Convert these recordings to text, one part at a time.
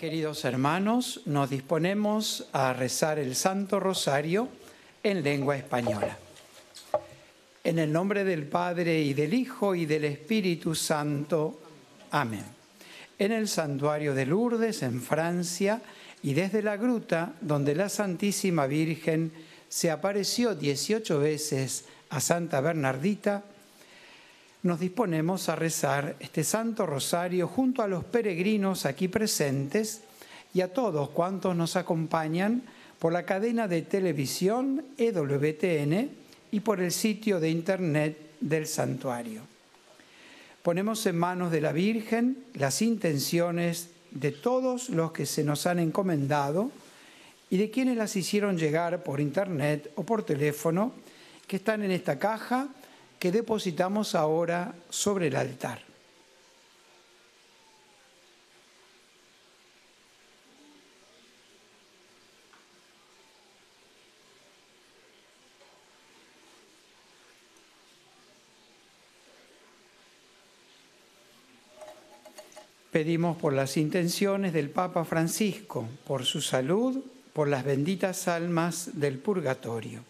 Queridos hermanos, nos disponemos a rezar el Santo Rosario en lengua española. En el nombre del Padre y del Hijo y del Espíritu Santo. Amén. En el santuario de Lourdes, en Francia, y desde la gruta donde la Santísima Virgen se apareció 18 veces a Santa Bernardita, nos disponemos a rezar este Santo Rosario junto a los peregrinos aquí presentes y a todos cuantos nos acompañan por la cadena de televisión EWTN y por el sitio de internet del santuario. Ponemos en manos de la Virgen las intenciones de todos los que se nos han encomendado y de quienes las hicieron llegar por internet o por teléfono, que están en esta caja que depositamos ahora sobre el altar. Pedimos por las intenciones del Papa Francisco, por su salud, por las benditas almas del purgatorio.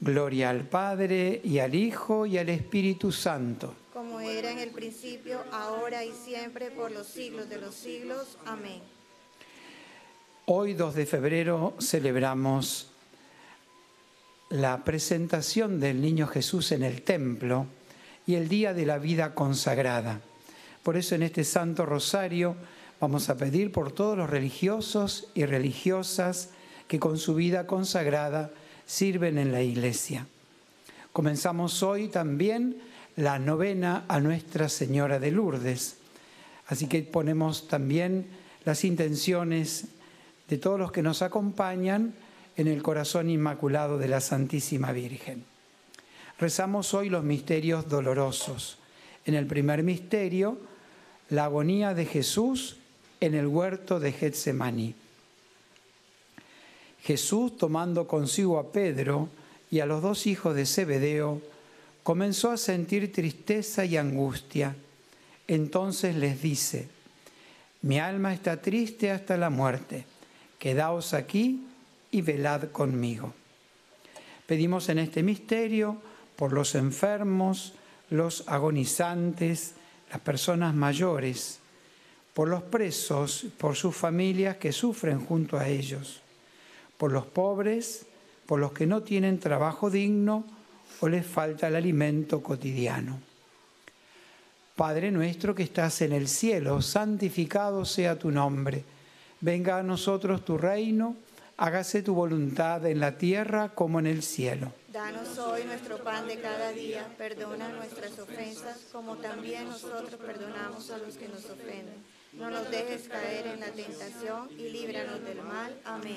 Gloria al Padre y al Hijo y al Espíritu Santo. Como era en el principio, ahora y siempre, por los siglos de los siglos. Amén. Hoy, 2 de febrero, celebramos la presentación del niño Jesús en el templo y el día de la vida consagrada. Por eso en este Santo Rosario vamos a pedir por todos los religiosos y religiosas que con su vida consagrada sirven en la iglesia. Comenzamos hoy también la novena a Nuestra Señora de Lourdes. Así que ponemos también las intenciones de todos los que nos acompañan en el corazón inmaculado de la Santísima Virgen. Rezamos hoy los misterios dolorosos. En el primer misterio, la agonía de Jesús en el huerto de Getsemaní. Jesús, tomando consigo a Pedro y a los dos hijos de Zebedeo, comenzó a sentir tristeza y angustia. Entonces les dice, mi alma está triste hasta la muerte, quedaos aquí y velad conmigo. Pedimos en este misterio por los enfermos, los agonizantes, las personas mayores, por los presos, por sus familias que sufren junto a ellos por los pobres, por los que no tienen trabajo digno o les falta el alimento cotidiano. Padre nuestro que estás en el cielo, santificado sea tu nombre. Venga a nosotros tu reino, hágase tu voluntad en la tierra como en el cielo. Danos hoy nuestro pan de cada día, perdona nuestras ofensas como también nosotros perdonamos a los que nos ofenden. No nos dejes caer en la tentación y líbranos del mal. Amén.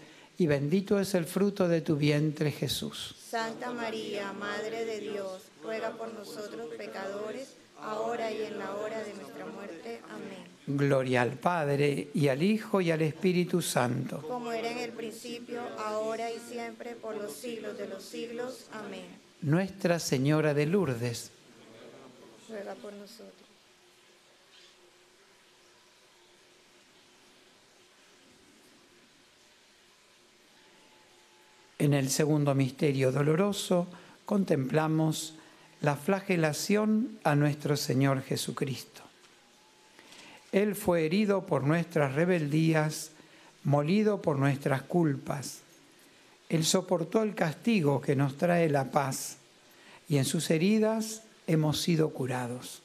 y bendito es el fruto de tu vientre Jesús. Santa María, Madre de Dios, ruega por nosotros pecadores, ahora y en la hora de nuestra muerte. Amén. Gloria al Padre, y al Hijo, y al Espíritu Santo. Como era en el principio, ahora y siempre, por los siglos de los siglos. Amén. Nuestra Señora de Lourdes, Ruega por nosotros. En el segundo misterio doloroso contemplamos la flagelación a nuestro Señor Jesucristo. Él fue herido por nuestras rebeldías, molido por nuestras culpas. Él soportó el castigo que nos trae la paz y en sus heridas hemos sido curados.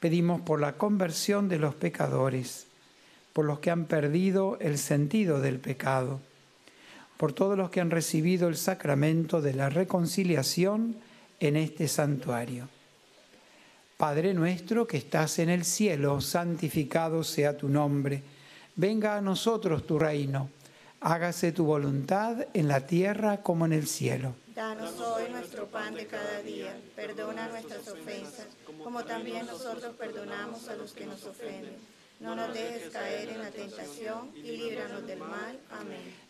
Pedimos por la conversión de los pecadores, por los que han perdido el sentido del pecado por todos los que han recibido el sacramento de la reconciliación en este santuario. Padre nuestro que estás en el cielo, santificado sea tu nombre. Venga a nosotros tu reino. Hágase tu voluntad en la tierra como en el cielo. Danos hoy nuestro pan de cada día. Perdona nuestras ofensas, como también nosotros perdonamos a los que nos ofenden. No nos dejes caer en la tentación y líbranos del mal. Amén.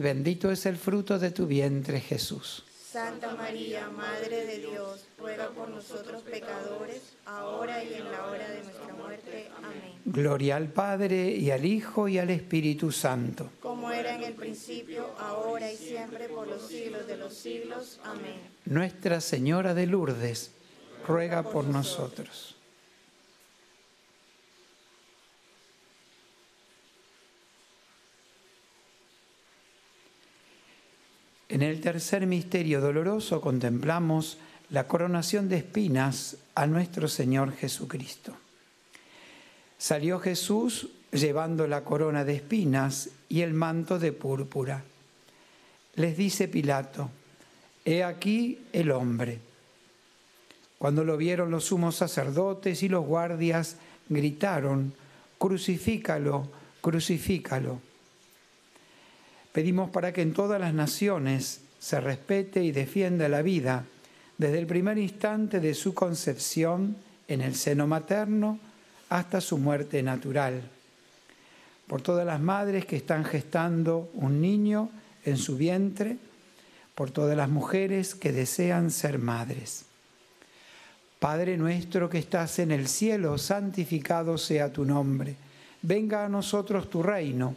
bendito es el fruto de tu vientre Jesús. Santa María, Madre de Dios, ruega por nosotros pecadores, ahora y en la hora de nuestra muerte. Amén. Gloria al Padre y al Hijo y al Espíritu Santo. Como era en el principio, ahora y siempre, por los siglos de los siglos. Amén. Nuestra Señora de Lourdes, ruega por nosotros. En el tercer misterio doloroso contemplamos la coronación de espinas a nuestro Señor Jesucristo. Salió Jesús llevando la corona de espinas y el manto de púrpura. Les dice Pilato, He aquí el hombre. Cuando lo vieron los sumos sacerdotes y los guardias, gritaron, Crucifícalo, crucifícalo. Pedimos para que en todas las naciones se respete y defienda la vida desde el primer instante de su concepción en el seno materno hasta su muerte natural. Por todas las madres que están gestando un niño en su vientre, por todas las mujeres que desean ser madres. Padre nuestro que estás en el cielo, santificado sea tu nombre. Venga a nosotros tu reino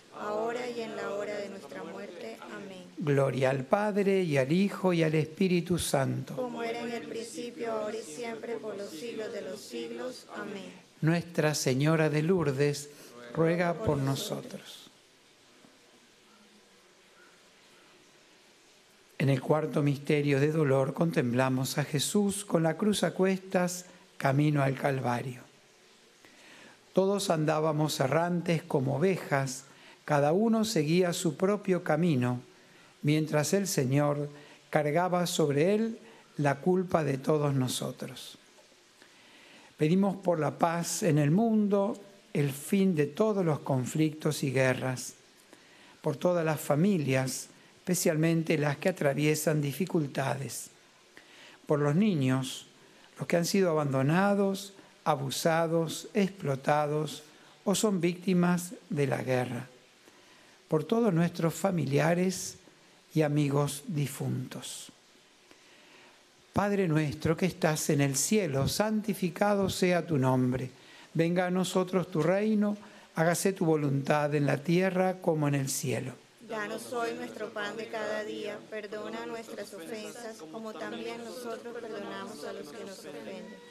ahora y en la hora de nuestra muerte. Amén. Gloria al Padre y al Hijo y al Espíritu Santo. Como era en el principio, ahora y siempre, por los siglos de los siglos. Amén. Nuestra Señora de Lourdes, ruega por nosotros. En el cuarto misterio de dolor contemplamos a Jesús con la cruz a cuestas, camino al Calvario. Todos andábamos errantes como ovejas, cada uno seguía su propio camino, mientras el Señor cargaba sobre él la culpa de todos nosotros. Pedimos por la paz en el mundo, el fin de todos los conflictos y guerras, por todas las familias, especialmente las que atraviesan dificultades, por los niños, los que han sido abandonados, abusados, explotados o son víctimas de la guerra, por todos nuestros familiares y amigos difuntos. Padre nuestro que estás en el cielo, santificado sea tu nombre, venga a nosotros tu reino, hágase tu voluntad en la tierra como en el cielo. Danos hoy nuestro pan de cada día, perdona nuestras ofensas, como también nosotros perdonamos a los que nos ofenden.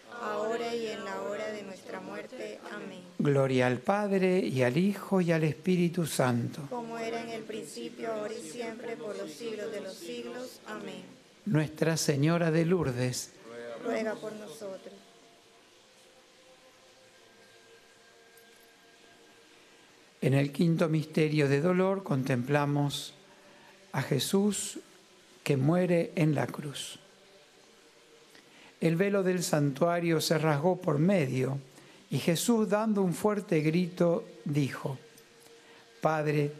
nuestra muerte. Amén. Gloria al Padre, y al Hijo, y al Espíritu Santo. Como era en el principio, ahora y siempre, por los siglos de los siglos. Amén. Nuestra Señora de Lourdes, Ruega por nosotros. En el quinto misterio de dolor contemplamos a Jesús que muere en la cruz. El velo del santuario se rasgó por medio y Jesús, dando un fuerte grito, dijo, Padre,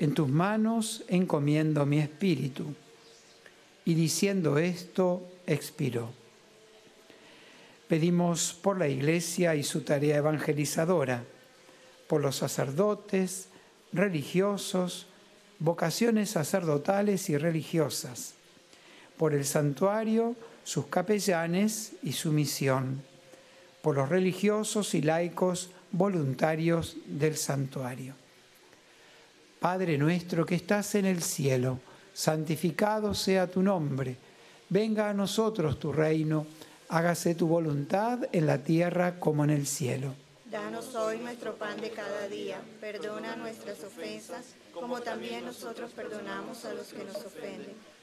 en tus manos encomiendo mi espíritu. Y diciendo esto, expiró. Pedimos por la Iglesia y su tarea evangelizadora por los sacerdotes, religiosos, vocaciones sacerdotales y religiosas, por el santuario, sus capellanes y su misión, por los religiosos y laicos voluntarios del santuario. Padre nuestro que estás en el cielo, santificado sea tu nombre, venga a nosotros tu reino, hágase tu voluntad en la tierra como en el cielo. Danos hoy nuestro pan de cada día. Perdona nuestras ofensas, como también nosotros perdonamos a los que nos ofenden.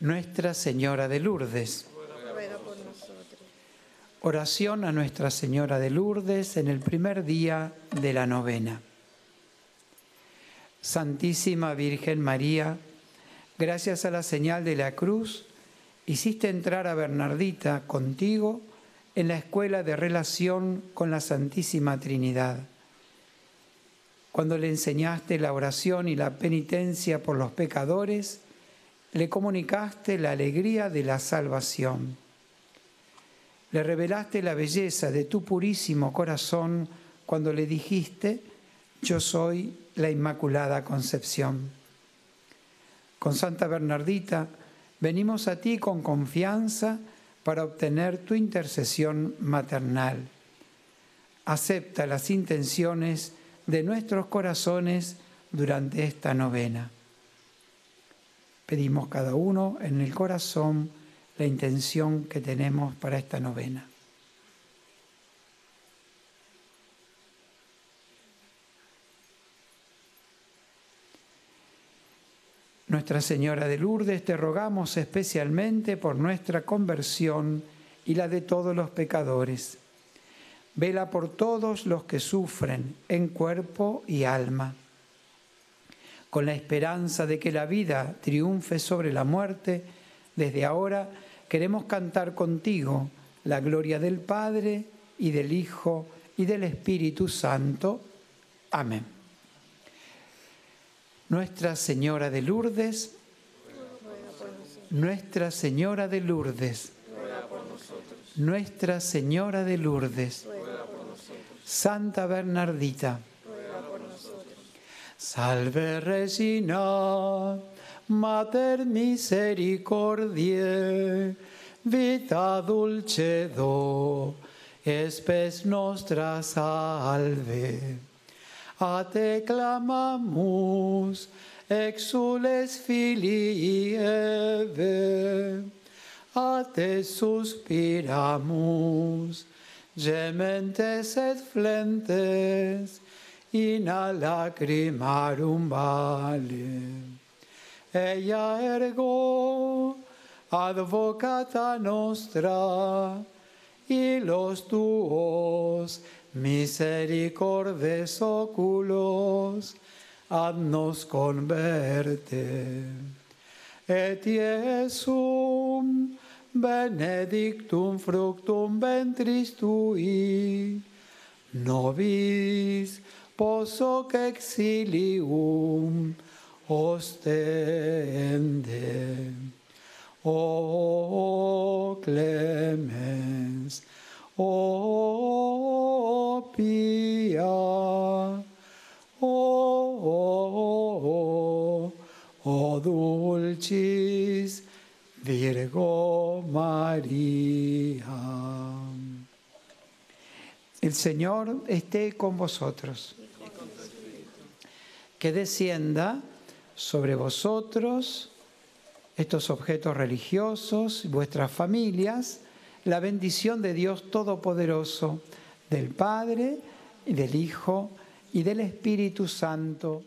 Nuestra Señora de Lourdes. Oración a Nuestra Señora de Lourdes en el primer día de la novena. Santísima Virgen María, gracias a la señal de la cruz, hiciste entrar a Bernardita contigo en la escuela de relación con la Santísima Trinidad. Cuando le enseñaste la oración y la penitencia por los pecadores, le comunicaste la alegría de la salvación. Le revelaste la belleza de tu purísimo corazón cuando le dijiste, yo soy la Inmaculada Concepción. Con Santa Bernardita venimos a ti con confianza para obtener tu intercesión maternal. Acepta las intenciones de nuestros corazones durante esta novena. Pedimos cada uno en el corazón la intención que tenemos para esta novena. Nuestra Señora de Lourdes, te rogamos especialmente por nuestra conversión y la de todos los pecadores. Vela por todos los que sufren en cuerpo y alma. Con la esperanza de que la vida triunfe sobre la muerte, desde ahora queremos cantar contigo la gloria del Padre y del Hijo y del Espíritu Santo. Amén. Nuestra Señora de Lourdes, Nuestra Señora de Lourdes, Nuestra Señora de Lourdes, Santa Bernardita, Salve Regina, Mater Misericordiae, vita dulcedo, espes nostra salve. A te clamamus, exules filii Eve, a te suspiramus, gementes et flentes, in a lacrimarum vale. Ella ergo, advocata nostra, y los tuos, misericordes oculos, haznos converte. Et Iesum benedictum fructum ventris tui, nobis posoc exilium ostende. O clemens, oh pia, oh, oh, oh, dulcis Virgo María. El Señor esté con vosotros. Que descienda sobre vosotros estos objetos religiosos, vuestras familias, la bendición de Dios Todopoderoso, del Padre, del Hijo y del Espíritu Santo.